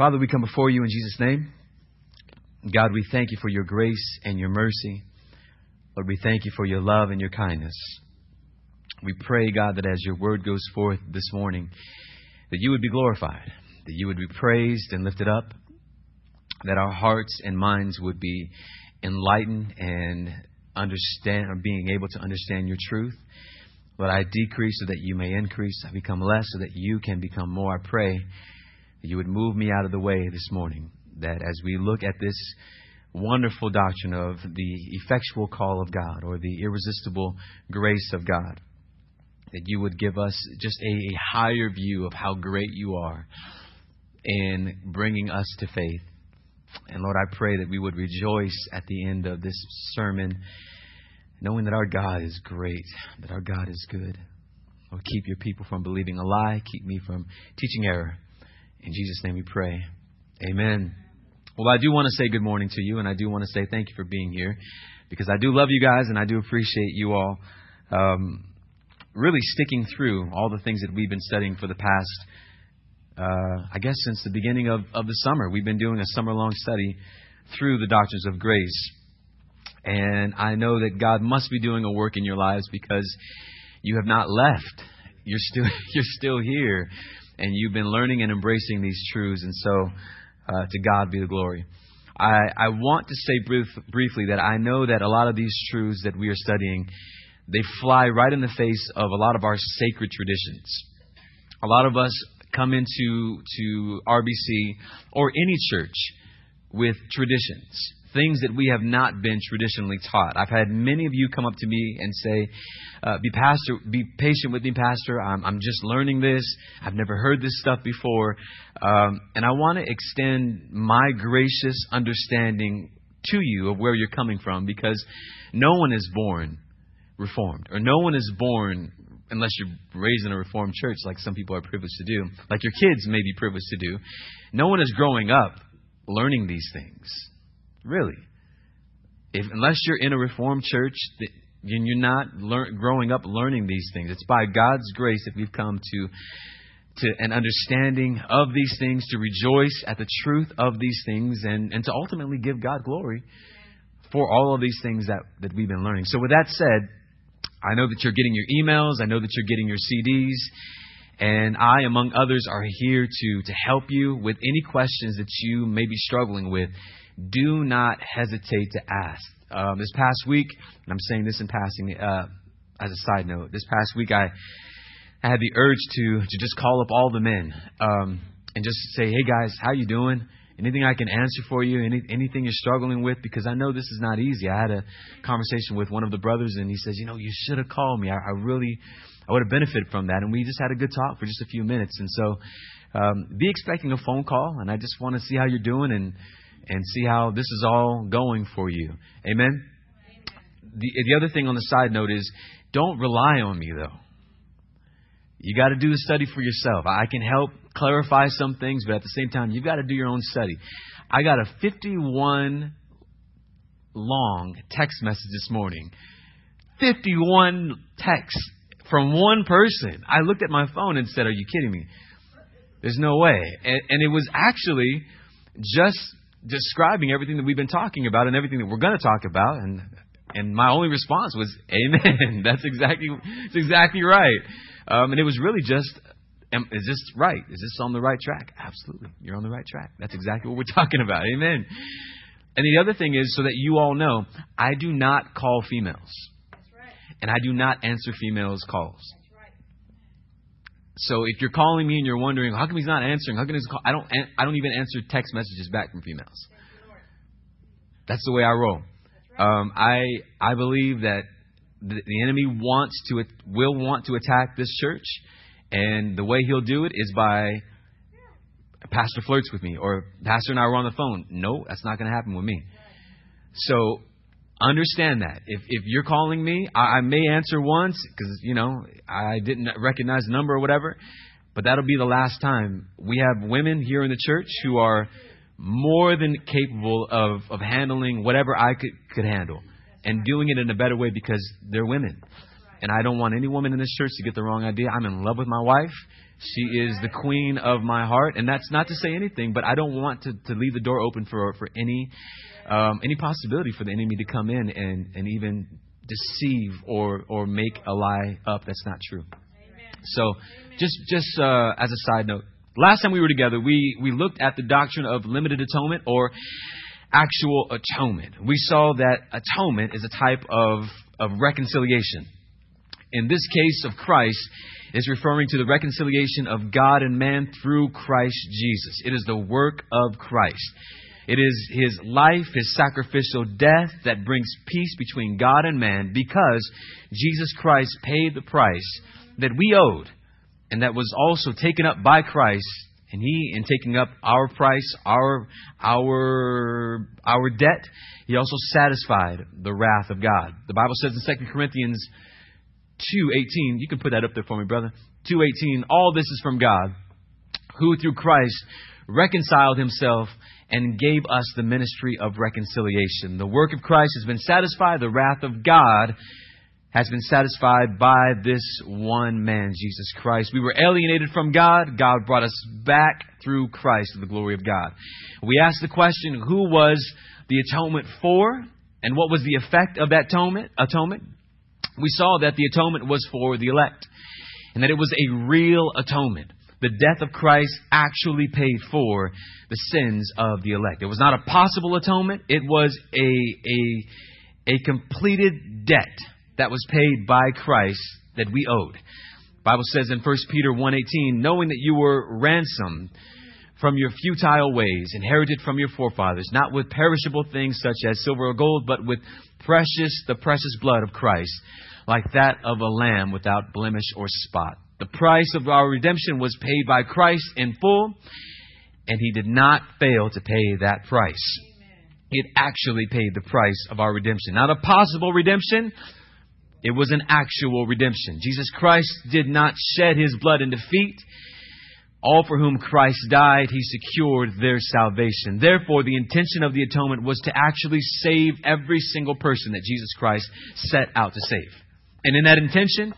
Father, we come before you in Jesus' name. God, we thank you for your grace and your mercy. Lord, we thank you for your love and your kindness. We pray, God, that as your word goes forth this morning, that you would be glorified, that you would be praised and lifted up, that our hearts and minds would be enlightened and understand or being able to understand your truth. Lord, I decrease so that you may increase. I become less so that you can become more. I pray that you would move me out of the way this morning. That as we look at this wonderful doctrine of the effectual call of God or the irresistible grace of God, that you would give us just a, higher view of how great you are in bringing us to faith. And Lord, I pray that we would rejoice at the end of this sermon, knowing that our God is great, that our God is good. Lord, keep your people from believing a lie, keep me from teaching error. In Jesus' name we pray. Amen. Well, I do want to say good morning to you, and I do want to say thank you for being here because I do love you guys and I do appreciate you all um, really sticking through all the things that we've been studying for the past, uh, I guess, since the beginning of, of the summer. We've been doing a summer long study through the doctrines of grace. And I know that God must be doing a work in your lives because you have not left. You're still, you're still here and you've been learning and embracing these truths. And so, uh, to God be the glory. I, I want to say brief, briefly that I know that a lot of these truths that we are studying, they fly right in the face of a lot of our sacred traditions. A lot of us come into to RBC or any church with traditions things that we have not been traditionally taught. I've had many of you come up to me and say, uh, "Be pastor, be patient with me, pastor. I'm, I'm just learning this. I've never heard this stuff before, um, and I want to extend my gracious understanding to you of where you're coming from because no one is born reformed, or no one is born." Unless you're raised in a reformed church, like some people are privileged to do, like your kids may be privileged to do, no one is growing up learning these things. Really. If, unless you're in a Reformed church, and you're not lear- growing up learning these things. It's by God's grace that we've come to, to an understanding of these things, to rejoice at the truth of these things, and, and to ultimately give God glory for all of these things that, that we've been learning. So, with that said, I know that you're getting your emails, I know that you're getting your CDs, and I, among others, are here to, to help you with any questions that you may be struggling with do not hesitate to ask. Um, this past week, and I'm saying this in passing uh, as a side note, this past week I, I had the urge to to just call up all the men um, and just say, "Hey guys, how you doing? Anything I can answer for you? Any, anything you're struggling with? Because I know this is not easy." I had a conversation with one of the brothers, and he says, "You know, you should have called me. I, I really, I would have benefited from that." And we just had a good talk for just a few minutes. And so, um, be expecting a phone call, and I just want to see how you're doing and and see how this is all going for you. Amen? The, the other thing on the side note is don't rely on me, though. You got to do the study for yourself. I can help clarify some things, but at the same time, you've got to do your own study. I got a 51 long text message this morning. 51 texts from one person. I looked at my phone and said, Are you kidding me? There's no way. And, and it was actually just describing everything that we've been talking about and everything that we're going to talk about. And and my only response was, "Amen." That's exactly that's exactly right. Um, and it was really just, "Is this right? Is this on the right track?" Absolutely, you're on the right track. That's exactly what we're talking about. Amen. And the other thing is, so that you all know, I do not call females, right. and I do not answer females' calls. So if you're calling me and you're wondering how come he's not answering, how come he's call, I don't I don't even answer text messages back from females. That's the way I roll. Um, I I believe that the, the enemy wants to will want to attack this church, and the way he'll do it is by pastor flirts with me or pastor and I were on the phone. No, that's not going to happen with me. So Understand that. If if you're calling me, I, I may answer once because you know I didn't recognize the number or whatever, but that'll be the last time. We have women here in the church who are more than capable of of handling whatever I could could handle and doing it in a better way because they're women. And I don't want any woman in this church to get the wrong idea. I'm in love with my wife. She is the queen of my heart, and that's not to say anything, but I don't want to, to leave the door open for for any um, any possibility for the enemy to come in and, and even deceive or or make a lie up that's not true. So, just just uh, as a side note, last time we were together, we we looked at the doctrine of limited atonement or actual atonement. We saw that atonement is a type of of reconciliation. In this case of Christ, is referring to the reconciliation of God and man through Christ Jesus. It is the work of Christ. It is his life, his sacrificial death that brings peace between God and man because Jesus Christ paid the price that we owed and that was also taken up by Christ and he in taking up our price our our our debt he also satisfied the wrath of God. The bible says in 2 Corinthians 2:18 you can put that up there for me brother. 2:18 all this is from God who through Christ reconciled himself and gave us the ministry of reconciliation the work of Christ has been satisfied the wrath of God has been satisfied by this one man, Jesus Christ. We were alienated from God. God brought us back through Christ to the glory of God. We asked the question, who was the atonement for? And what was the effect of that atonement? We saw that the atonement was for the elect. And that it was a real atonement. The death of Christ actually paid for the sins of the elect. It was not a possible atonement. It was a, a, a completed debt that was paid by Christ that we owed. The Bible says in 1 Peter 1:18, knowing that you were ransomed from your futile ways, inherited from your forefathers, not with perishable things such as silver or gold, but with precious, the precious blood of Christ, like that of a lamb without blemish or spot. The price of our redemption was paid by Christ in full, and he did not fail to pay that price. It actually paid the price of our redemption. Not a possible redemption, it was an actual redemption. Jesus Christ did not shed his blood in defeat. All for whom Christ died, he secured their salvation. Therefore, the intention of the atonement was to actually save every single person that Jesus Christ set out to save. And in that intention,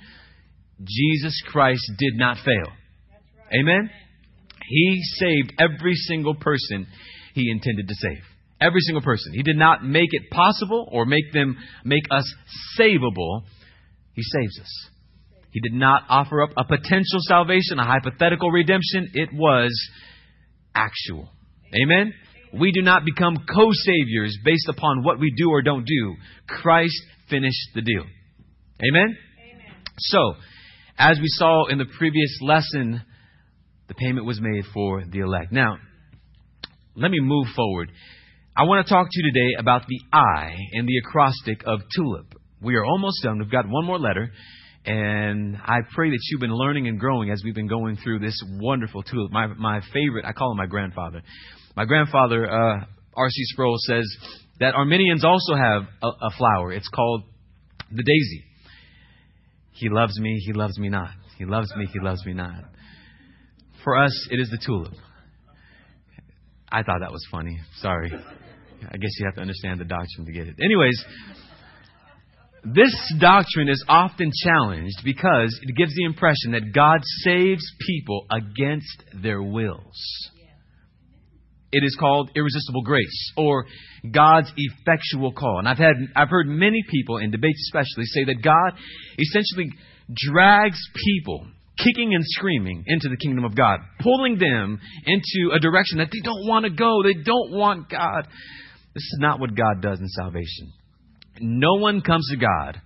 Jesus Christ did not fail. Amen? He saved every single person he intended to save. Every single person. He did not make it possible or make them make us savable. He saves us. He did not offer up a potential salvation, a hypothetical redemption. It was actual. Amen? We do not become co saviors based upon what we do or don't do. Christ finished the deal. Amen? Amen? So, as we saw in the previous lesson, the payment was made for the elect. Now, let me move forward. I want to talk to you today about the I in the acrostic of TULIP. We are almost done. We've got one more letter. And I pray that you've been learning and growing as we've been going through this wonderful TULIP. My, my favorite, I call him my grandfather. My grandfather, uh, R.C. Sproul, says that Arminians also have a, a flower. It's called the daisy. He loves me, he loves me not. He loves me, he loves me not. For us, it is the tulip. I thought that was funny. Sorry. I guess you have to understand the doctrine to get it. Anyways, this doctrine is often challenged because it gives the impression that God saves people against their wills. It is called irresistible grace or God's effectual call. And I've had I've heard many people in debates especially say that God essentially drags people kicking and screaming into the kingdom of God, pulling them into a direction that they don't want to go. They don't want God. This is not what God does in salvation. No one comes to God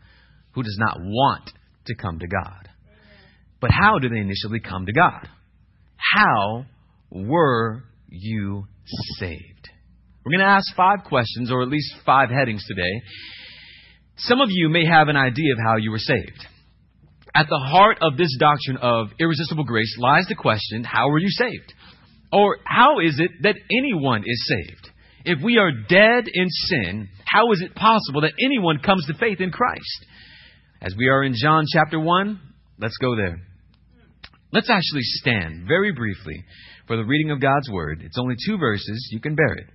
who does not want to come to God. But how do they initially come to God? How were you saved? We're going to ask five questions, or at least five headings today. Some of you may have an idea of how you were saved. At the heart of this doctrine of irresistible grace lies the question how were you saved? Or how is it that anyone is saved? If we are dead in sin, how is it possible that anyone comes to faith in Christ? As we are in John chapter 1, let's go there. Let's actually stand very briefly for the reading of God's Word. It's only two verses. You can bear it.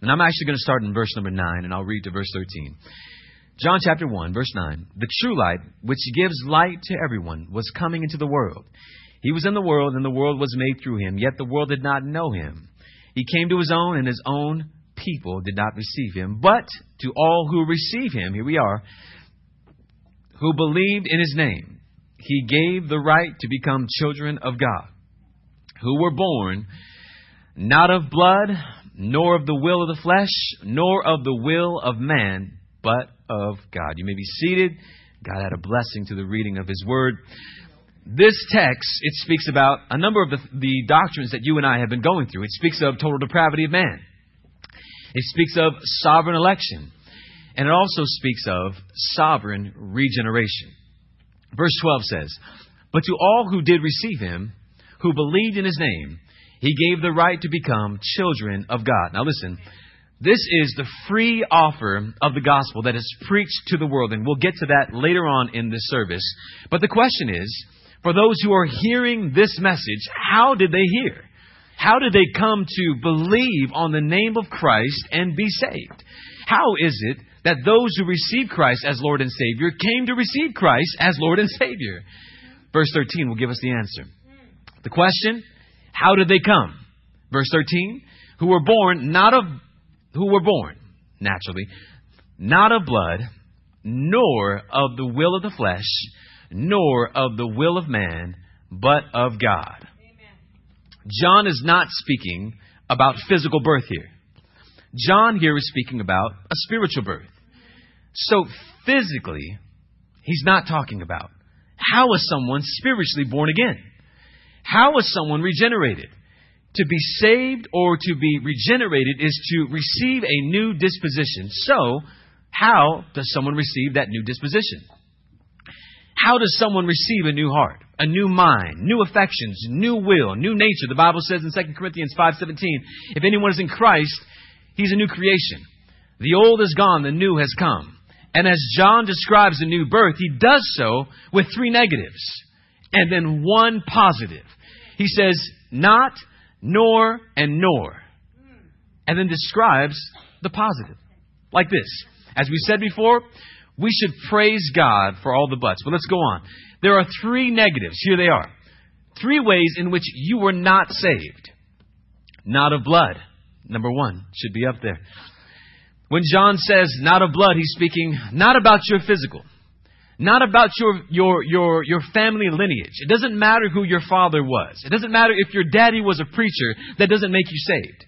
And I'm actually going to start in verse number 9, and I'll read to verse 13. John chapter 1, verse 9. The true light, which gives light to everyone, was coming into the world. He was in the world, and the world was made through him, yet the world did not know him. He came to his own, and his own people did not receive him. But to all who receive him, here we are, who believed in his name, he gave the right to become children of God, who were born not of blood, nor of the will of the flesh, nor of the will of man, but of God. You may be seated. God had a blessing to the reading of his word. This text, it speaks about a number of the, the doctrines that you and I have been going through. It speaks of total depravity of man. It speaks of sovereign election. And it also speaks of sovereign regeneration. Verse 12 says, But to all who did receive him, who believed in his name, he gave the right to become children of God. Now listen, this is the free offer of the gospel that is preached to the world, and we'll get to that later on in this service. But the question is, for those who are hearing this message, how did they hear? How did they come to believe on the name of Christ and be saved? How is it that those who received Christ as Lord and Savior came to receive Christ as Lord and Savior? Verse 13 will give us the answer. The question, how did they come? Verse 13, who were born not of who were born naturally, not of blood, nor of the will of the flesh, nor of the will of man, but of God. John is not speaking about physical birth here. John here is speaking about a spiritual birth. So, physically, he's not talking about how is someone spiritually born again? How is someone regenerated? To be saved or to be regenerated is to receive a new disposition. So, how does someone receive that new disposition? How does someone receive a new heart, a new mind, new affections, new will, new nature? The Bible says in 2 Corinthians 5:17, if anyone is in Christ, he's a new creation. The old is gone, the new has come. And as John describes the new birth, he does so with three negatives and then one positive. He says, not, nor, and nor. And then describes the positive. Like this. As we said before, we should praise God for all the buts. But let's go on. There are three negatives. Here they are. Three ways in which you were not saved. Not of blood. Number one should be up there. When John says not of blood, he's speaking not about your physical, not about your, your, your, your family lineage. It doesn't matter who your father was. It doesn't matter if your daddy was a preacher. That doesn't make you saved.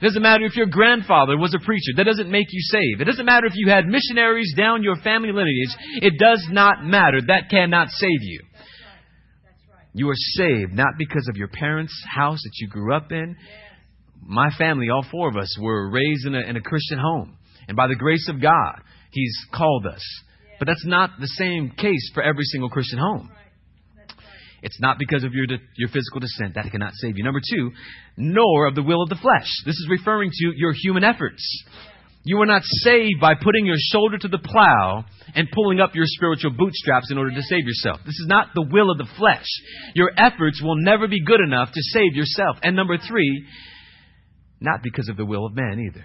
It doesn't matter if your grandfather was a preacher. That doesn't make you saved. It doesn't matter if you had missionaries down your family lineage. It does not matter. That cannot save you. You are saved not because of your parents' house that you grew up in. My family, all four of us, were raised in a, in a Christian home. And by the grace of God, He's called us. But that's not the same case for every single Christian home. It's not because of your, your physical descent. That cannot save you. Number two, nor of the will of the flesh. This is referring to your human efforts. You are not saved by putting your shoulder to the plow and pulling up your spiritual bootstraps in order to save yourself. This is not the will of the flesh. Your efforts will never be good enough to save yourself. And number three, not because of the will of man either.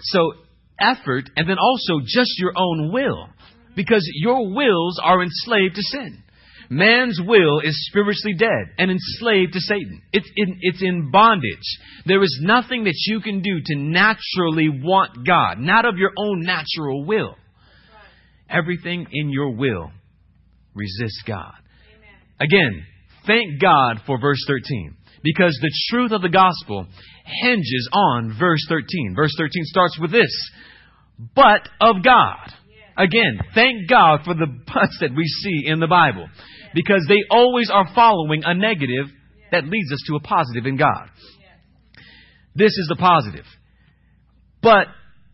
So, effort and then also just your own will. Because your wills are enslaved to sin. Man's will is spiritually dead and enslaved to Satan. It's in, it's in bondage. There is nothing that you can do to naturally want God, not of your own natural will. Everything in your will resists God. Again, thank God for verse 13 because the truth of the gospel hinges on verse 13. Verse 13 starts with this, but of God. Again, thank God for the buts that we see in the Bible because they always are following a negative that leads us to a positive in God. This is the positive. But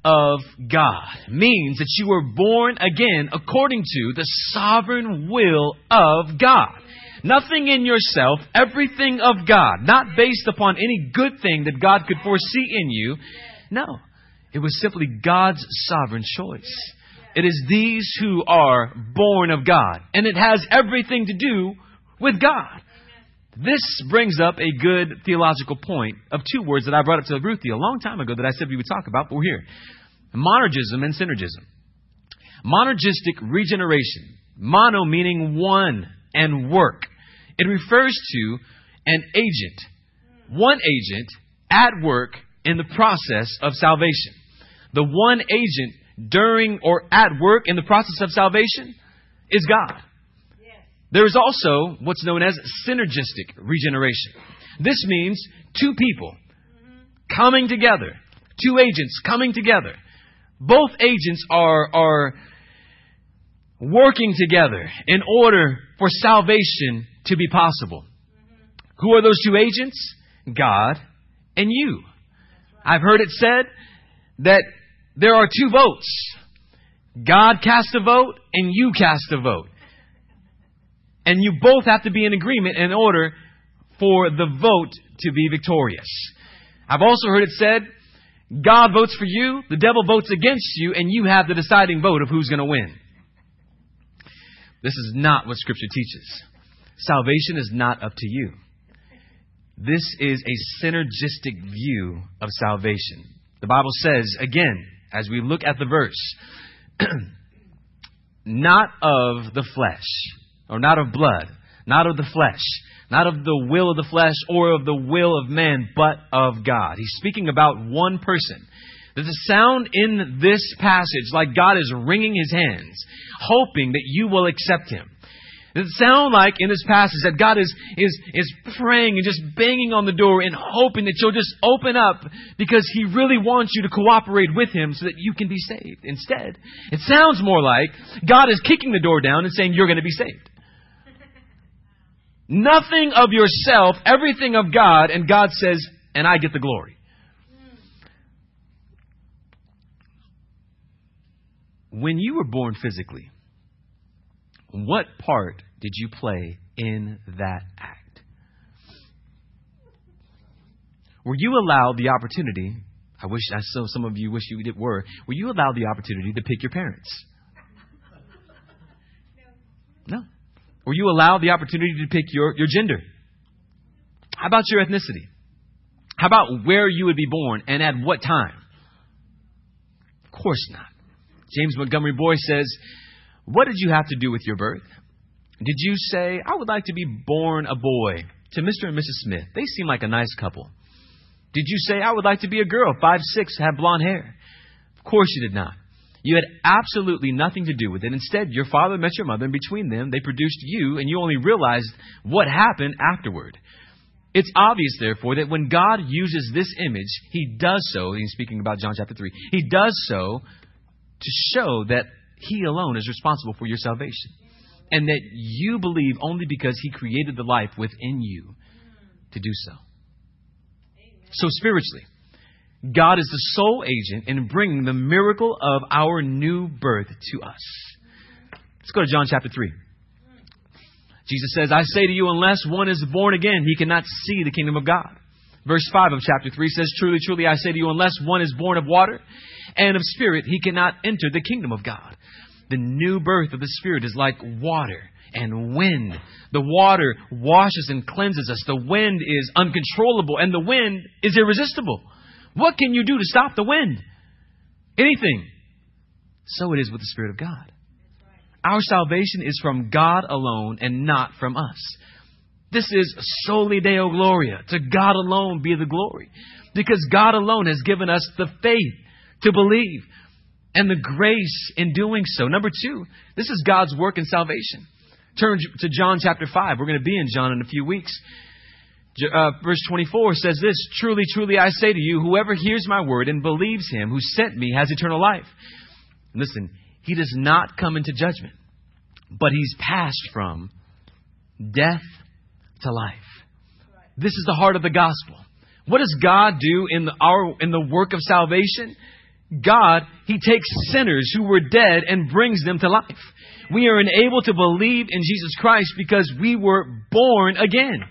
of God means that you were born again according to the sovereign will of God. Nothing in yourself, everything of God, not based upon any good thing that God could foresee in you. No, it was simply God's sovereign choice. It is these who are born of God. And it has everything to do with God. This brings up a good theological point of two words that I brought up to Ruthie a long time ago that I said we would talk about, but we're here. Monergism and synergism. Monergistic regeneration. Mono meaning one and work. It refers to an agent. One agent at work in the process of salvation. The one agent during or at work in the process of salvation is God. There is also what's known as synergistic regeneration. This means two people coming together, two agents coming together. Both agents are, are working together in order for salvation to be possible. Who are those two agents? God and you. I've heard it said that there are two votes. God casts a vote and you cast a vote. And you both have to be in agreement in order for the vote to be victorious. I've also heard it said, God votes for you, the devil votes against you, and you have the deciding vote of who's going to win. This is not what Scripture teaches. Salvation is not up to you. This is a synergistic view of salvation. The Bible says, again, as we look at the verse, not of the flesh, or not of blood, not of the flesh, not of the will of the flesh or of the will of man, but of God. He's speaking about one person. There's a sound in this passage like God is wringing his hands, hoping that you will accept him. Does it sound like in this passage that God is, is, is praying and just banging on the door and hoping that you'll just open up because He really wants you to cooperate with Him so that you can be saved? Instead, it sounds more like God is kicking the door down and saying, You're going to be saved. Nothing of yourself, everything of God, and God says, and I get the glory. When you were born physically, what part did you play in that act? Were you allowed the opportunity? I wish I so some of you wish you did were. Were you allowed the opportunity to pick your parents? No. Were you allowed the opportunity to pick your, your gender? How about your ethnicity? How about where you would be born and at what time? Of course not. James Montgomery Boice says, What did you have to do with your birth? Did you say, I would like to be born a boy to Mr. and Mrs. Smith? They seem like a nice couple. Did you say, I would like to be a girl, five, six, have blonde hair? Of course you did not. You had absolutely nothing to do with it. Instead, your father met your mother, and between them, they produced you, and you only realized what happened afterward. It's obvious, therefore, that when God uses this image, He does so, he's speaking about John chapter 3, He does so to show that He alone is responsible for your salvation. And that you believe only because He created the life within you to do so. So, spiritually, God is the sole agent in bringing the miracle of our new birth to us. Let's go to John chapter 3. Jesus says, I say to you, unless one is born again, he cannot see the kingdom of God. Verse 5 of chapter 3 says, Truly, truly, I say to you, unless one is born of water and of spirit, he cannot enter the kingdom of God. The new birth of the Spirit is like water and wind. The water washes and cleanses us. The wind is uncontrollable, and the wind is irresistible. What can you do to stop the wind? Anything. So it is with the Spirit of God. Our salvation is from God alone and not from us. This is soli Deo Gloria. To God alone be the glory. Because God alone has given us the faith to believe and the grace in doing so. Number two, this is God's work in salvation. Turn to John chapter 5. We're going to be in John in a few weeks uh, verse 24 says this Truly, truly, I say to you, whoever hears my word and believes him who sent me has eternal life. Listen, he does not come into judgment, but he's passed from death to life. This is the heart of the gospel. What does God do in the, our, in the work of salvation? God, He takes sinners who were dead and brings them to life. We are enabled to believe in Jesus Christ because we were born again.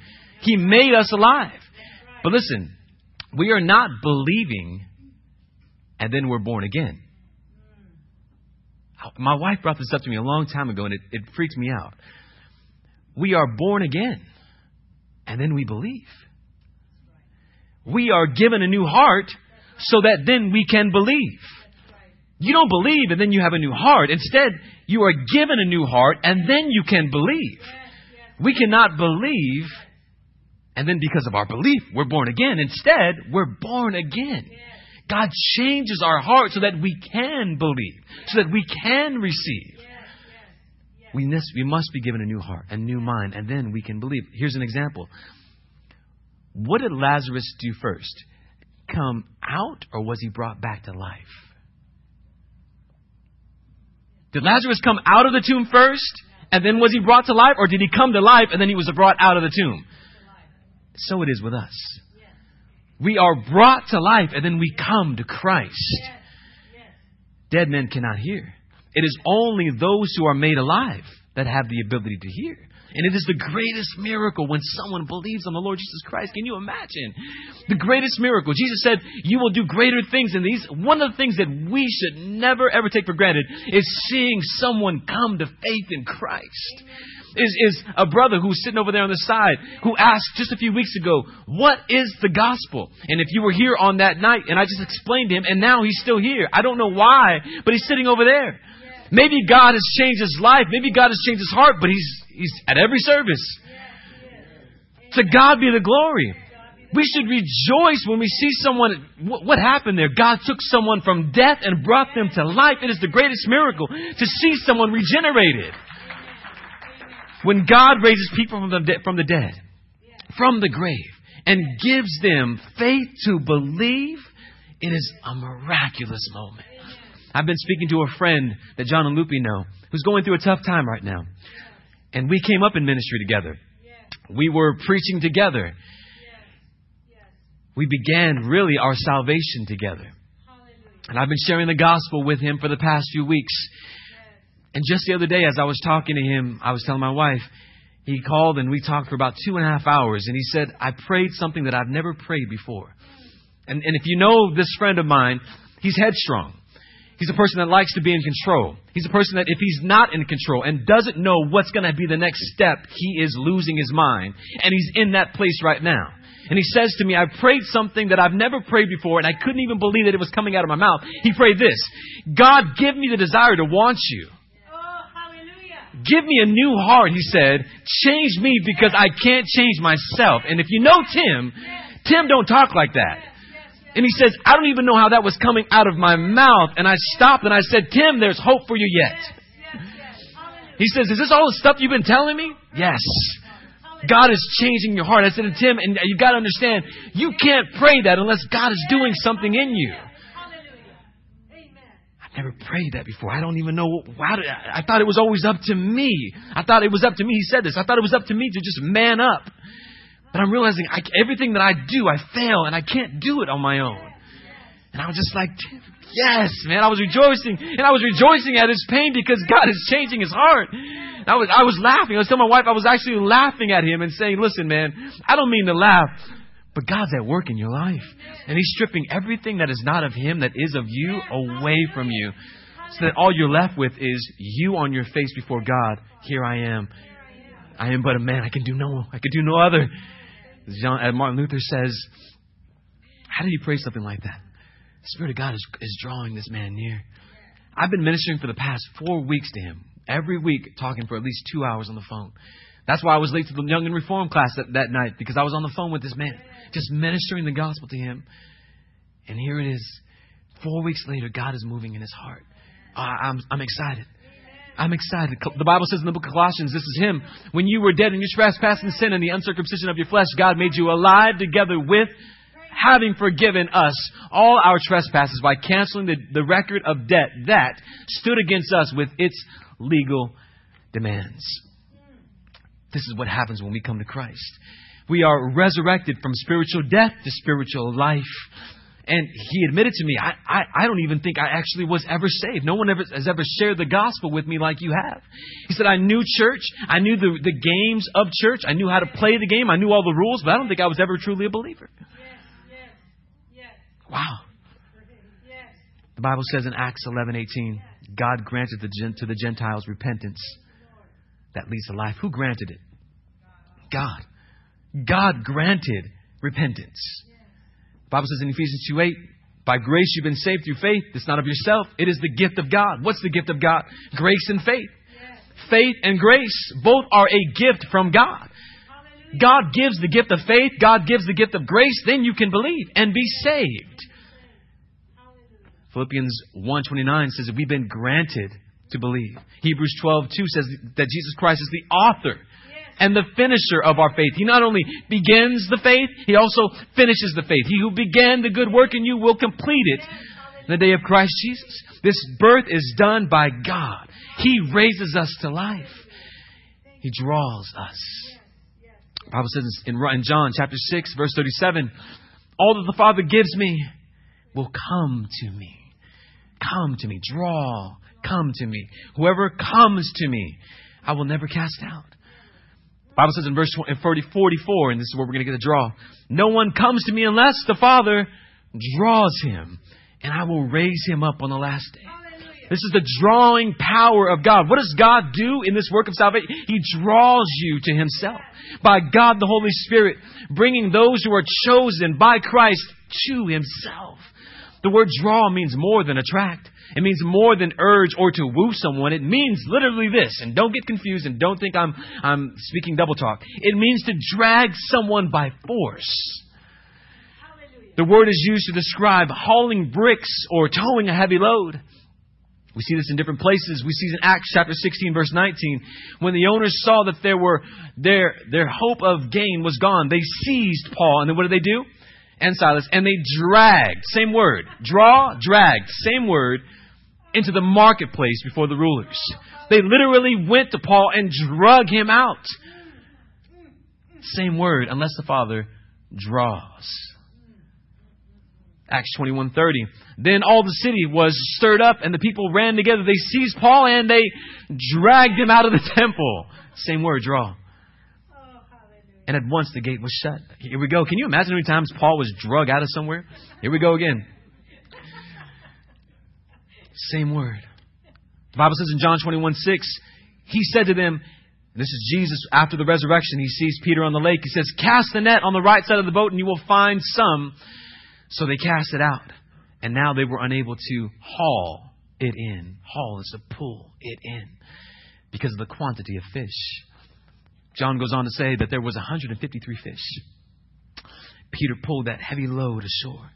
He made us alive. But listen, we are not believing and then we're born again. My wife brought this up to me a long time ago and it, it freaked me out. We are born again and then we believe. We are given a new heart so that then we can believe. You don't believe and then you have a new heart. Instead, you are given a new heart and then you can believe. We cannot believe and then because of our belief, we're born again. Instead, we're born again. God changes our heart so that we can believe, so that we can receive. We must, we must be given a new heart, a new mind, and then we can believe. Here's an example. What did Lazarus do first? Come out, or was he brought back to life? Did Lazarus come out of the tomb first, and then was he brought to life, or did he come to life and then he was brought out of the tomb? So it is with us. We are brought to life and then we come to Christ. Dead men cannot hear. It is only those who are made alive that have the ability to hear. And it is the greatest miracle when someone believes on the Lord Jesus Christ. Can you imagine? The greatest miracle. Jesus said, You will do greater things than these. One of the things that we should never ever take for granted is seeing someone come to faith in Christ. Is, is a brother who's sitting over there on the side who asked just a few weeks ago, What is the gospel? And if you were here on that night, and I just explained to him, and now he's still here. I don't know why, but he's sitting over there. Maybe God has changed his life. Maybe God has changed his heart, but he's, he's at every service. To God be the glory. We should rejoice when we see someone. What happened there? God took someone from death and brought them to life. It is the greatest miracle to see someone regenerated. When God raises people from the, de- from the dead, from the grave, and gives them faith to believe, it is a miraculous moment. I've been speaking to a friend that John and Lupi know who's going through a tough time right now. And we came up in ministry together. We were preaching together. We began really our salvation together. And I've been sharing the gospel with him for the past few weeks. And just the other day, as I was talking to him, I was telling my wife, he called and we talked for about two and a half hours. And he said, I prayed something that I've never prayed before. And, and if you know this friend of mine, he's headstrong. He's a person that likes to be in control. He's a person that if he's not in control and doesn't know what's going to be the next step, he is losing his mind. And he's in that place right now. And he says to me, I prayed something that I've never prayed before, and I couldn't even believe that it was coming out of my mouth. He prayed this God, give me the desire to want you. Give me a new heart, he said. Change me because I can't change myself. And if you know Tim, Tim don't talk like that. And he says, I don't even know how that was coming out of my mouth. And I stopped and I said, Tim, there's hope for you yet. He says, Is this all the stuff you've been telling me? Yes. God is changing your heart. I said to Tim, and you got to understand, you can't pray that unless God is doing something in you. I've never prayed that before. I don't even know. How to, I thought it was always up to me. I thought it was up to me. He said this. I thought it was up to me to just man up. But I'm realizing I, everything that I do, I fail, and I can't do it on my own. And I was just like, yes, man. I was rejoicing, and I was rejoicing at his pain because God is changing his heart. I was, I was laughing. I was telling my wife I was actually laughing at him and saying, listen, man, I don't mean to laugh, but God's at work in your life. And He's stripping everything that is not of Him, that is of you, away from you. So that all you're left with is you on your face before God. Here I am. I am but a man. I can do no, I can do no other. John, uh, Martin Luther says, how did he pray something like that? The Spirit of God is, is drawing this man near. I've been ministering for the past four weeks to him, every week talking for at least two hours on the phone. That's why I was late to the Young and Reform class that, that night, because I was on the phone with this man, just ministering the gospel to him. And here it is. Four weeks later, God is moving in his heart. Uh, I'm, I'm excited. I'm excited. The Bible says in the book of Colossians, this is Him. When you were dead in your trespass and sin and the uncircumcision of your flesh, God made you alive together with, having forgiven us all our trespasses by canceling the, the record of debt that stood against us with its legal demands. This is what happens when we come to Christ. We are resurrected from spiritual death to spiritual life. And he admitted to me, I, I, I, don't even think I actually was ever saved. No one ever has ever shared the gospel with me like you have. He said, I knew church. I knew the, the games of church. I knew how to play the game. I knew all the rules, but I don't think I was ever truly a believer. Yes, yes, yes. Wow. The Bible says in Acts 11:18, God granted the, to the Gentiles repentance that leads to life. Who granted it? God. God granted repentance. The Bible says in Ephesians 2 8, By grace you've been saved through faith. It's not of yourself. It is the gift of God. What's the gift of God? Grace and faith. Faith and grace both are a gift from God. God gives the gift of faith, God gives the gift of grace, then you can believe and be saved. Philippians 1:29 says that we've been granted to believe. Hebrews 12:2 says that Jesus Christ is the author and the finisher of our faith. He not only begins the faith, he also finishes the faith. He who began the good work in you will complete it in the day of Christ Jesus. This birth is done by God. He raises us to life. He draws us. The Bible says in John chapter 6 verse 37, all that the Father gives me will come to me. Come to me. Draw. Come to me. Whoever comes to me, I will never cast out. Bible says in verse 44, and this is where we're going to get the draw. No one comes to me unless the Father draws him, and I will raise him up on the last day. This is the drawing power of God. What does God do in this work of salvation? He draws you to Himself. By God the Holy Spirit, bringing those who are chosen by Christ to Himself. The word draw means more than attract. It means more than urge or to woo someone. It means literally this, and don't get confused and don't think I'm, I'm speaking double talk. It means to drag someone by force. The word is used to describe hauling bricks or towing a heavy load. We see this in different places. We see in Acts chapter 16 verse 19. When the owners saw that there were, their, their hope of gain was gone, they seized Paul. And then what did they do? And Silas. And they dragged, same word, draw, dragged, same word, into the marketplace before the rulers. They literally went to Paul and drug him out. Same word, unless the Father draws. Acts 21:30. Then all the city was stirred up and the people ran together. They seized Paul and they dragged him out of the temple. Same word, draw. Oh, and at once the gate was shut. Here we go. Can you imagine how many times Paul was drug out of somewhere? Here we go again. Same word. The Bible says in John 21 6, he said to them, this is Jesus after the resurrection. He sees Peter on the lake. He says, Cast the net on the right side of the boat and you will find some. So they cast it out. And now they were unable to haul it in. Haul is to pull it in because of the quantity of fish. John goes on to say that there was 153 fish. Peter pulled that heavy load ashore.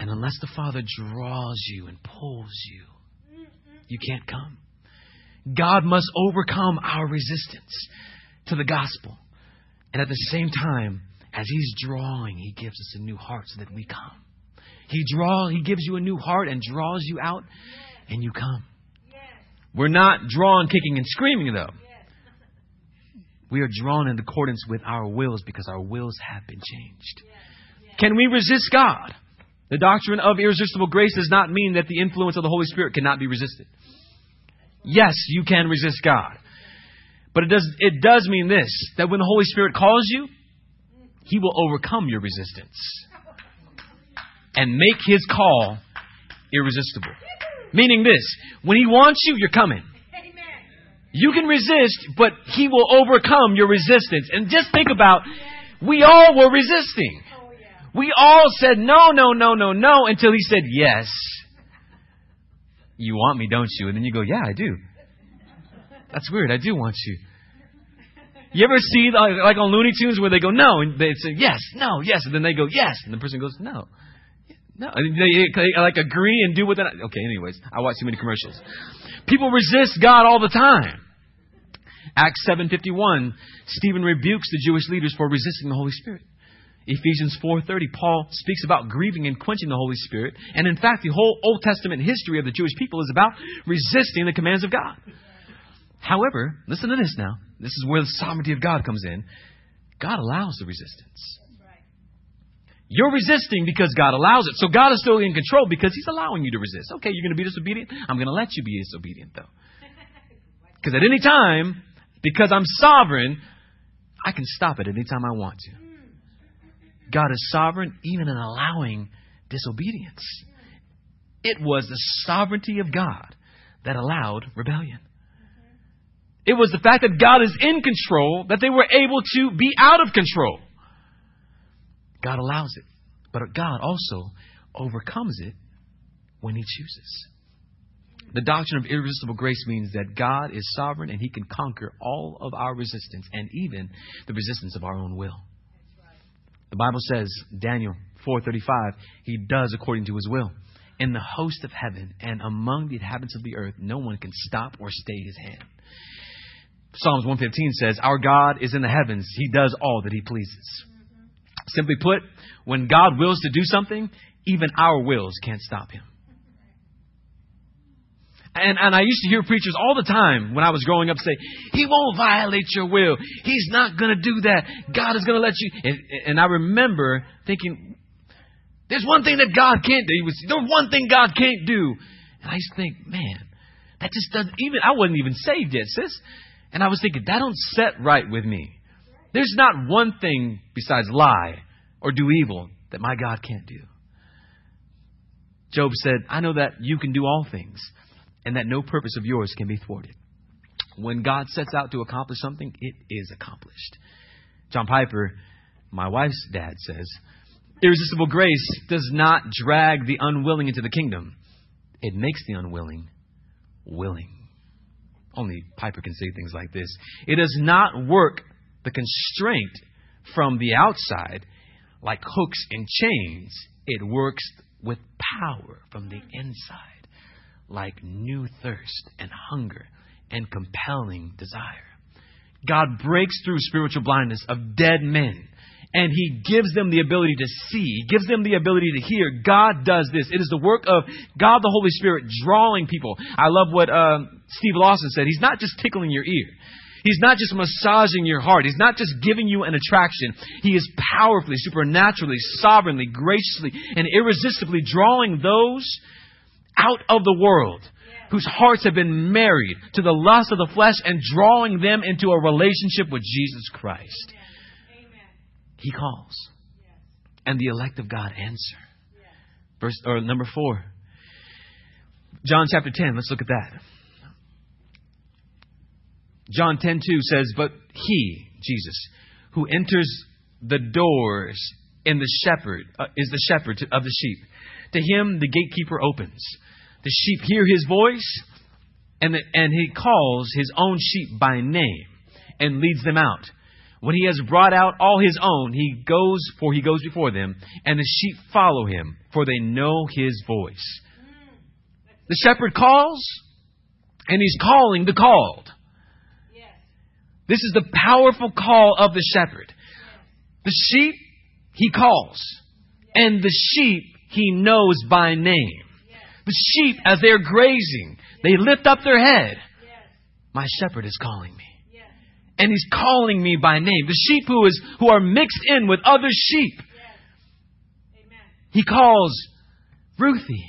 And unless the Father draws you and pulls you, you can't come. God must overcome our resistance to the gospel. And at the same time, as He's drawing, He gives us a new heart so that we come. He draw, He gives you a new heart and draws you out, and you come. We're not drawn kicking and screaming, though. We are drawn in accordance with our wills because our wills have been changed. Can we resist God? The doctrine of irresistible grace does not mean that the influence of the Holy Spirit cannot be resisted. Yes, you can resist God. But it does, it does mean this that when the Holy Spirit calls you, He will overcome your resistance and make His call irresistible. Meaning this when He wants you, you're coming. You can resist, but He will overcome your resistance. And just think about, we all were resisting. We all said no, no, no, no, no until he said yes. You want me, don't you? And then you go, yeah, I do. That's weird. I do want you. You ever see like, on Looney Tunes where they go no and they say yes, no, yes, and then they go yes, and the person goes no, no, and they, they like agree and do what that. Okay, anyways, I watch too many commercials. People resist God all the time. Acts seven fifty one, Stephen rebukes the Jewish leaders for resisting the Holy Spirit. Ephesians 4:30 Paul speaks about grieving and quenching the Holy Spirit and in fact the whole Old Testament history of the Jewish people is about resisting the commands of God. However, listen to this now. This is where the sovereignty of God comes in. God allows the resistance. You're resisting because God allows it. So God is still in control because He's allowing you to resist. Okay, you're going to be disobedient? I'm going to let you be disobedient though. Because at any time, because I'm sovereign, I can stop it any time I want to. God is sovereign even in allowing disobedience. It was the sovereignty of God that allowed rebellion. It was the fact that God is in control that they were able to be out of control. God allows it. But God also overcomes it when He chooses. The doctrine of irresistible grace means that God is sovereign and He can conquer all of our resistance and even the resistance of our own will. The Bible says, Daniel 4:35, He does according to His will. In the host of heaven and among the inhabitants of the earth, no one can stop or stay His hand. Psalms 115 says, Our God is in the heavens. He does all that He pleases. Simply put, when God wills to do something, even our wills can't stop Him. And, and I used to hear preachers all the time when I was growing up say, He won't violate your will. He's not going to do that. God is going to let you. And, and I remember thinking, there's one thing that God can't do. There's one thing God can't do. And I used to think, man, that just doesn't even, I wasn't even saved yet, sis. And I was thinking, that don't set right with me. There's not one thing besides lie or do evil that my God can't do. Job said, I know that you can do all things and that no purpose of yours can be thwarted. When God sets out to accomplish something, it is accomplished. John Piper, my wife's dad, says, Irresistible grace does not drag the unwilling into the kingdom, it makes the unwilling willing. Only Piper can say things like this. It does not work the constraint from the outside like hooks and chains. It works with power from the inside like new thirst and hunger and compelling desire. God breaks through spiritual blindness of dead men and he gives them the ability to see, gives them the ability to hear. God does this. It is the work of God the Holy Spirit drawing people. I love what uh, Steve Lawson said. He's not just tickling your ear. He's not just massaging your heart. He's not just giving you an attraction. He is powerfully, supernaturally, sovereignly, graciously, and irresistibly drawing those out of the world whose hearts have been married to the lust of the flesh and drawing them into a relationship with Jesus Christ. He calls. And the elect of God answer. Verse or number 4. John chapter 10, let's look at that. John 10:2 says, "But he, Jesus, who enters the doors in the shepherd uh, is the shepherd of the sheep. To him the gatekeeper opens. The sheep hear his voice, and, the, and he calls his own sheep by name and leads them out. When he has brought out all his own, he goes, for he goes before them, and the sheep follow him, for they know his voice. The shepherd calls, and he's calling the called. This is the powerful call of the shepherd. The sheep, he calls, and the sheep he knows by name. The sheep, as they're grazing, they lift up their head. My shepherd is calling me. And he's calling me by name. The sheep who is who are mixed in with other sheep. He calls Ruthie,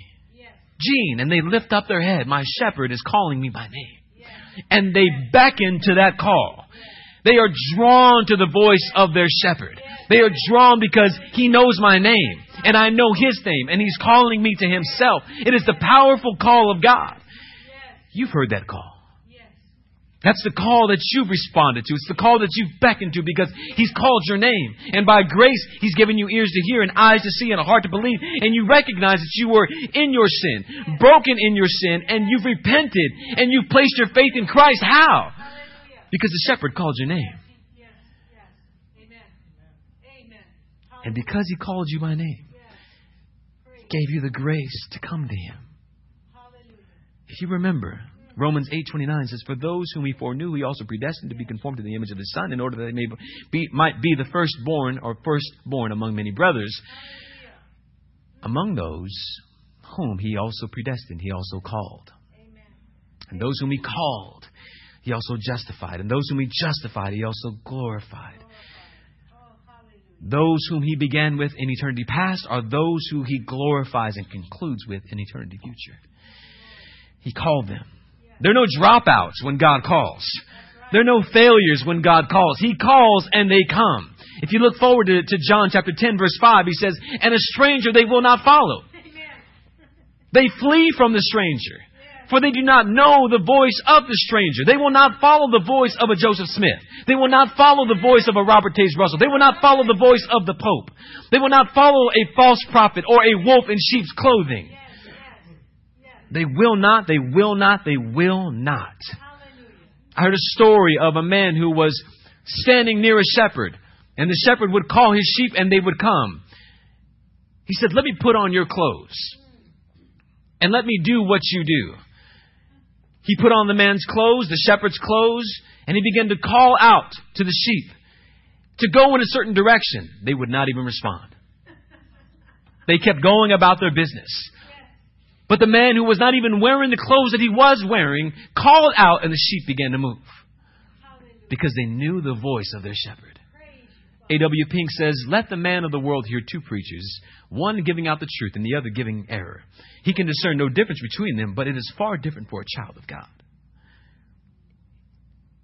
Jean, and they lift up their head. My shepherd is calling me by name. And they beckon to that call. They are drawn to the voice of their shepherd. They are drawn because he knows my name and I know his name and he's calling me to himself. It is the powerful call of God. You've heard that call. That's the call that you've responded to. It's the call that you've beckoned to because He's called your name. And by grace, He's given you ears to hear and eyes to see and a heart to believe. And you recognize that you were in your sin, broken in your sin, and you've repented and you've placed your faith in Christ. How? Because the shepherd called your name. Amen. And because he called you by name, gave you the grace to come to him. If you remember, Romans 8:29 says, "For those whom he foreknew, he also predestined to be conformed to the image of his son, in order that they may be, might be the firstborn or firstborn among many brothers. Among those whom he also predestined, he also called. And those whom he called, he also justified. And those whom he justified, he also glorified. Those whom he began with in eternity past are those who he glorifies and concludes with in eternity future. He called them. There are no dropouts when God calls. There are no failures when God calls. He calls and they come. If you look forward to, to John chapter 10 verse 5, he says, And a stranger they will not follow. They flee from the stranger. For they do not know the voice of the stranger. They will not follow the voice of a Joseph Smith. They will not follow the voice of a Robert Taze Russell. They will not follow the voice of the Pope. They will not follow a false prophet or a wolf in sheep's clothing. They will not, they will not, they will not. I heard a story of a man who was standing near a shepherd, and the shepherd would call his sheep and they would come. He said, Let me put on your clothes and let me do what you do. He put on the man's clothes, the shepherd's clothes, and he began to call out to the sheep to go in a certain direction. They would not even respond. They kept going about their business. But the man who was not even wearing the clothes that he was wearing called out and the sheep began to move because they knew the voice of their shepherd. A.W. Pink says, Let the man of the world hear two preachers, one giving out the truth and the other giving error. He can discern no difference between them, but it is far different for a child of God.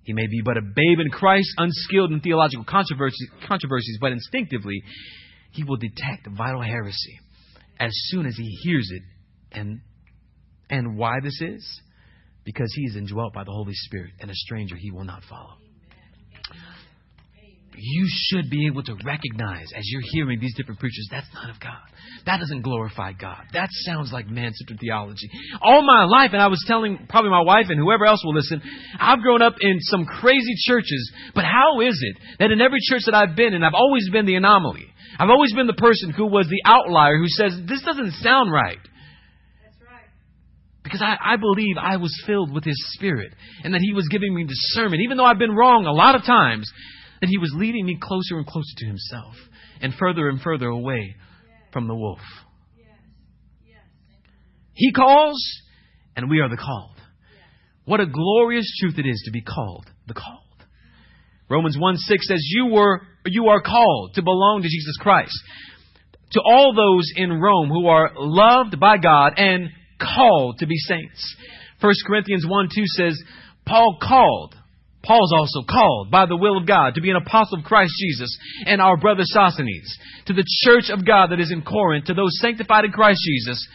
He may be but a babe in Christ, unskilled in theological controversies, controversies, but instinctively he will detect vital heresy as soon as he hears it. And, and why this is? Because he is indwelt by the Holy Spirit, and a stranger he will not follow you should be able to recognize as you're hearing these different preachers, that's not of God. That doesn't glorify God. That sounds like man centered theology. All my life, and I was telling probably my wife and whoever else will listen, I've grown up in some crazy churches, but how is it that in every church that I've been in, I've always been the anomaly? I've always been the person who was the outlier who says, this doesn't sound right. That's right. Because I, I believe I was filled with His Spirit and that He was giving me discernment. Even though I've been wrong a lot of times, that he was leading me closer and closer to himself and further and further away from the wolf. He calls, and we are the called. What a glorious truth it is to be called, the called. Romans 1 6 says, You were you are called to belong to Jesus Christ. To all those in Rome who are loved by God and called to be saints. 1 Corinthians 1 2 says, Paul called Paul's also called by the will of God to be an apostle of Christ Jesus and our brother Sosthenes to the church of God that is in Corinth, to those sanctified in Christ Jesus,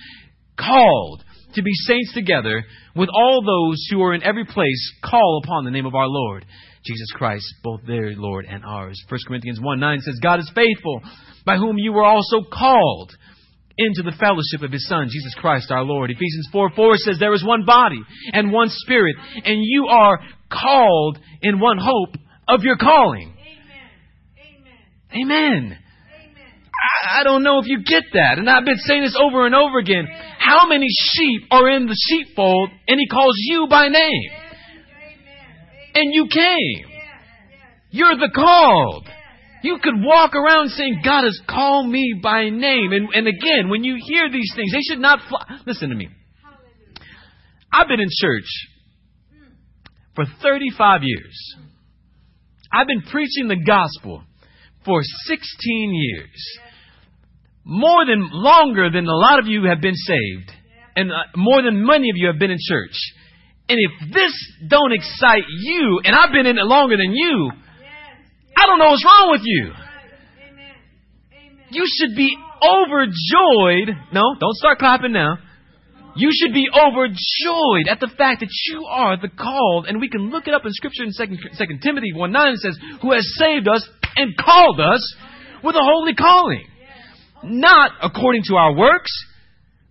called to be saints together with all those who are in every place call upon the name of our Lord Jesus Christ, both their Lord and ours. 1 Corinthians 1 9 says, God is faithful, by whom you were also called into the fellowship of his Son, Jesus Christ our Lord. Ephesians 4 4 says, There is one body and one spirit, and you are called in one hope of your calling. Amen. Amen. I, I don't know if you get that. And I've been saying this over and over again. How many sheep are in the sheepfold and he calls you by name? And you came. You're the called. You could walk around saying, God has called me by name. And, and again, when you hear these things, they should not fly. Listen to me. I've been in church for 35 years. I've been preaching the gospel for 16 years. More than, longer than a lot of you have been saved. And uh, more than many of you have been in church. And if this don't excite you, and I've been in it longer than you, I don't know what's wrong with you. You should be overjoyed. No, don't start clapping now. You should be overjoyed at the fact that you are the called, and we can look it up in Scripture in 2, 2 Timothy 1 9 says, Who has saved us and called us with a holy calling. Not according to our works,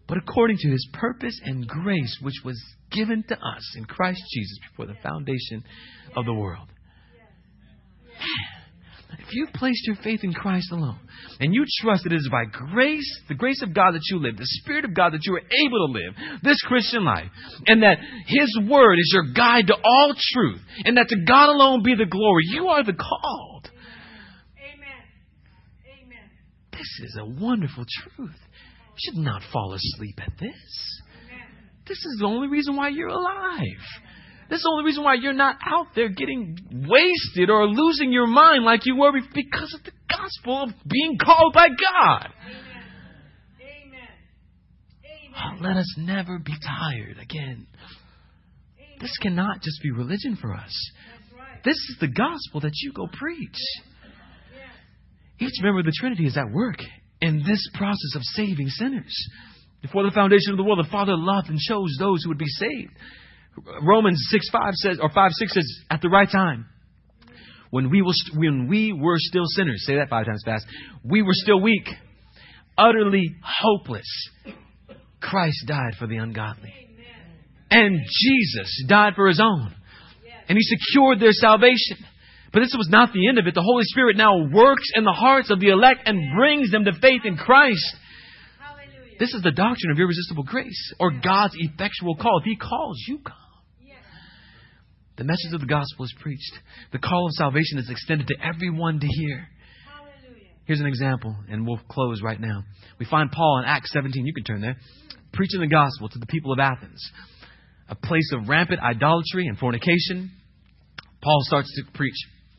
but according to his purpose and grace, which was given to us in Christ Jesus before the foundation of the world. If you've placed your faith in Christ alone and you trust that it is by grace, the grace of God that you live, the Spirit of God that you are able to live this Christian life, and that His Word is your guide to all truth, and that to God alone be the glory, you are the called. Amen. Amen. This is a wonderful truth. You should not fall asleep at this. This is the only reason why you're alive. This is the only reason why you're not out there getting wasted or losing your mind like you were because of the gospel of being called by God. Amen. Amen. Oh, let us never be tired again. Amen. This cannot just be religion for us. Right. This is the gospel that you go preach. Each member of the Trinity is at work in this process of saving sinners. Before the foundation of the world, the Father loved and chose those who would be saved. Romans 6 5 says, or 5 6 says, at the right time, when we, will, when we were still sinners, say that five times fast, we were still weak, utterly hopeless. Christ died for the ungodly. And Jesus died for his own. And he secured their salvation. But this was not the end of it. The Holy Spirit now works in the hearts of the elect and brings them to faith in Christ. This is the doctrine of irresistible grace or God's effectual call. If He calls, you come. The message of the gospel is preached. The call of salvation is extended to everyone to hear. Here's an example, and we'll close right now. We find Paul in Acts 17. You can turn there. Preaching the gospel to the people of Athens, a place of rampant idolatry and fornication. Paul starts to preach.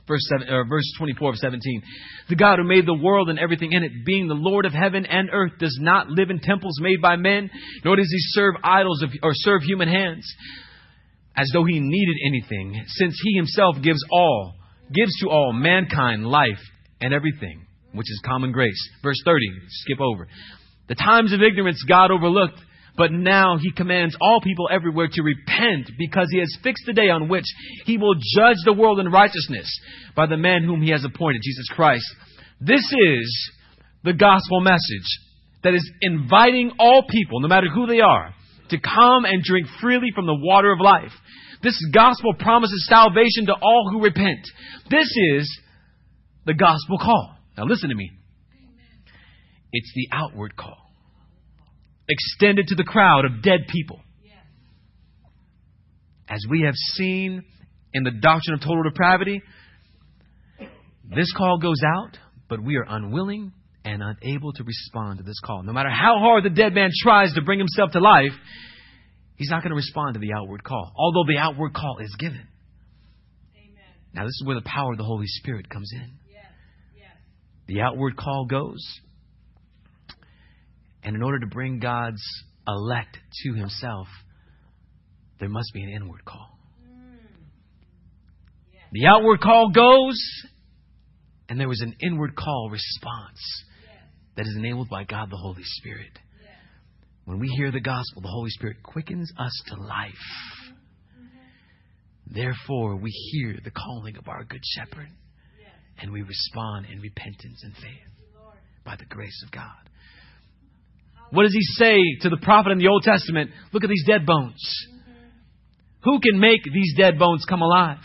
Verse, seven, or verse 24 of 17. The God who made the world and everything in it, being the Lord of heaven and earth, does not live in temples made by men, nor does he serve idols of, or serve human hands, as though he needed anything, since he himself gives all, gives to all mankind life and everything, which is common grace. Verse 30, skip over. The times of ignorance God overlooked but now he commands all people everywhere to repent because he has fixed the day on which he will judge the world in righteousness by the man whom he has appointed, Jesus Christ. This is the gospel message that is inviting all people, no matter who they are, to come and drink freely from the water of life. This gospel promises salvation to all who repent. This is the gospel call. Now listen to me. It's the outward call extended to the crowd of dead people. As we have seen in the doctrine of total depravity, this call goes out, but we are unwilling and unable to respond to this call. No matter how hard the dead man tries to bring himself to life, he's not going to respond to the outward call, although the outward call is given. Amen. Now, this is where the power of the Holy Spirit comes in. Yes. Yes. The outward call goes, and in order to bring God's elect to himself, there must be an inward call. The outward call goes, and there was an inward call response that is enabled by God the Holy Spirit. When we hear the gospel, the Holy Spirit quickens us to life. Therefore, we hear the calling of our Good Shepherd, and we respond in repentance and faith by the grace of God. What does he say to the prophet in the Old Testament? Look at these dead bones. Who can make these dead bones come alive?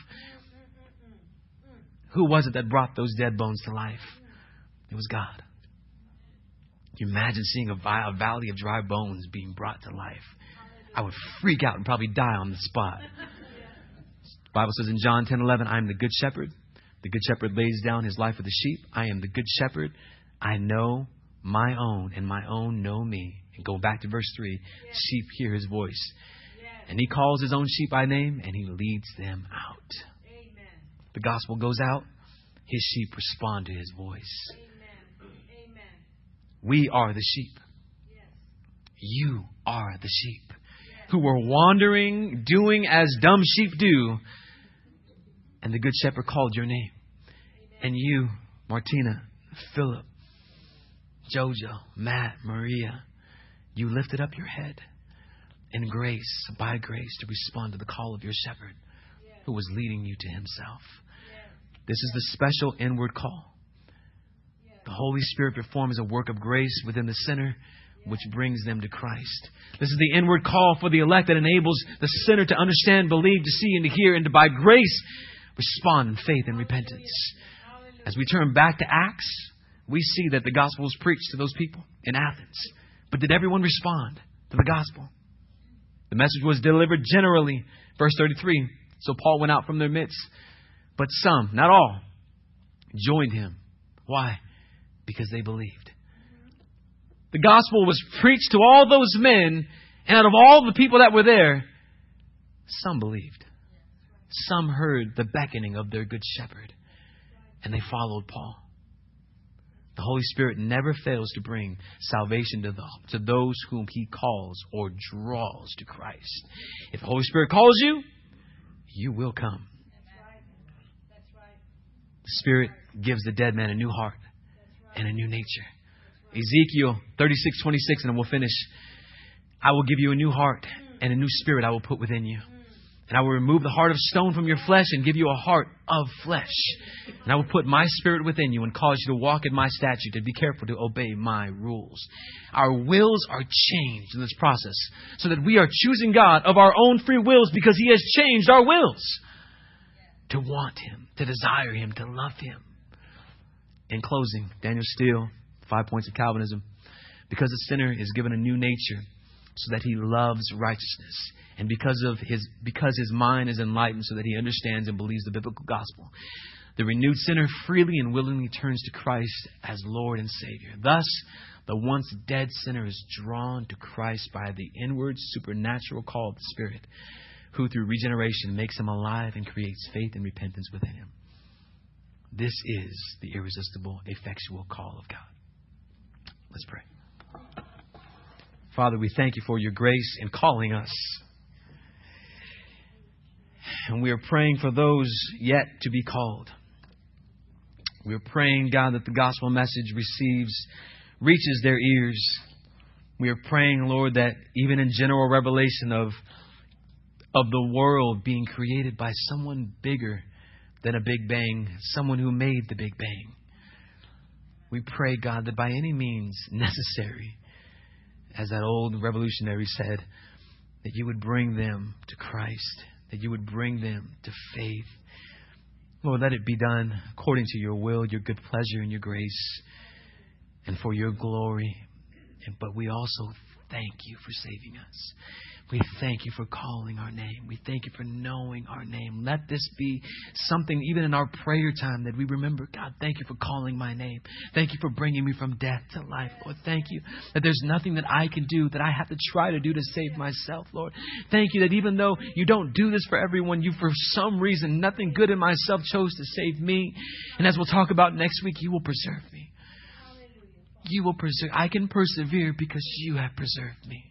Who was it that brought those dead bones to life? It was God. Can you imagine seeing a, valley of dry bones being brought to life? I would freak out and probably die on the spot. The Bible says in John 10 11, I am the good shepherd. The good shepherd lays down his life for the sheep. I am the good shepherd. I know my own, and my own know me. And go back to verse 3 yes. sheep hear his voice. Yes. And he calls his own sheep by name, and he leads them out. Amen. The gospel goes out, his sheep respond to his voice. Amen. Amen. We are the sheep. Yes. You are the sheep who were wandering, doing as dumb sheep do. And the good shepherd called your name. And you, Martina, Philip, Jojo, Matt, Maria, you lifted up your head in grace, by grace, to respond to the call of your shepherd who was leading you to himself. This is the special inward call. The Holy Spirit performs a work of grace within the sinner, which brings them to Christ. This is the inward call for the elect that enables the sinner to understand, believe, to see, and to hear, and to by grace respond in faith and repentance. As we turn back to Acts, we see that the gospel was preached to those people in Athens. But did everyone respond to the gospel? The message was delivered generally. Verse 33. So Paul went out from their midst. But some, not all, joined him. Why? Because they believed. The gospel was preached to all those men, and out of all the people that were there, some believed. Some heard the beckoning of their good shepherd, and they followed Paul. The Holy Spirit never fails to bring salvation to, the, to those whom He calls or draws to Christ. If the Holy Spirit calls you, you will come. The Spirit gives the dead man a new heart and a new nature. Ezekiel 36, 26, and we'll finish. I will give you a new heart and a new spirit I will put within you. And I will remove the heart of stone from your flesh and give you a heart of flesh. And I will put my spirit within you and cause you to walk in my statute and be careful to obey my rules. Our wills are changed in this process so that we are choosing God of our own free wills because He has changed our wills to want Him, to desire Him, to love Him. In closing, Daniel Steele, Five Points of Calvinism. Because the sinner is given a new nature so that he loves righteousness and because of his because his mind is enlightened so that he understands and believes the biblical gospel the renewed sinner freely and willingly turns to Christ as Lord and Savior. Thus, the once dead sinner is drawn to Christ by the inward supernatural call of the Spirit, who through regeneration makes him alive and creates faith and repentance within him. This is the irresistible, effectual call of God. Let's pray. Father, we thank you for your grace in calling us. And we are praying for those yet to be called. We are praying, God, that the gospel message receives, reaches their ears. We are praying, Lord, that even in general revelation of, of the world being created by someone bigger than a Big Bang, someone who made the Big Bang. We pray, God, that by any means necessary, as that old revolutionary said, that you would bring them to Christ, that you would bring them to faith. Lord, let it be done according to your will, your good pleasure, and your grace, and for your glory. But we also thank you for saving us. We thank you for calling our name. We thank you for knowing our name. Let this be something, even in our prayer time, that we remember God, thank you for calling my name. Thank you for bringing me from death to life, Lord. Thank you that there's nothing that I can do that I have to try to do to save myself, Lord. Thank you that even though you don't do this for everyone, you, for some reason, nothing good in myself, chose to save me. And as we'll talk about next week, you will preserve me. You will preserve. I can persevere because you have preserved me.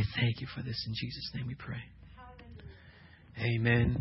We thank you for this. In Jesus' name we pray. Amen.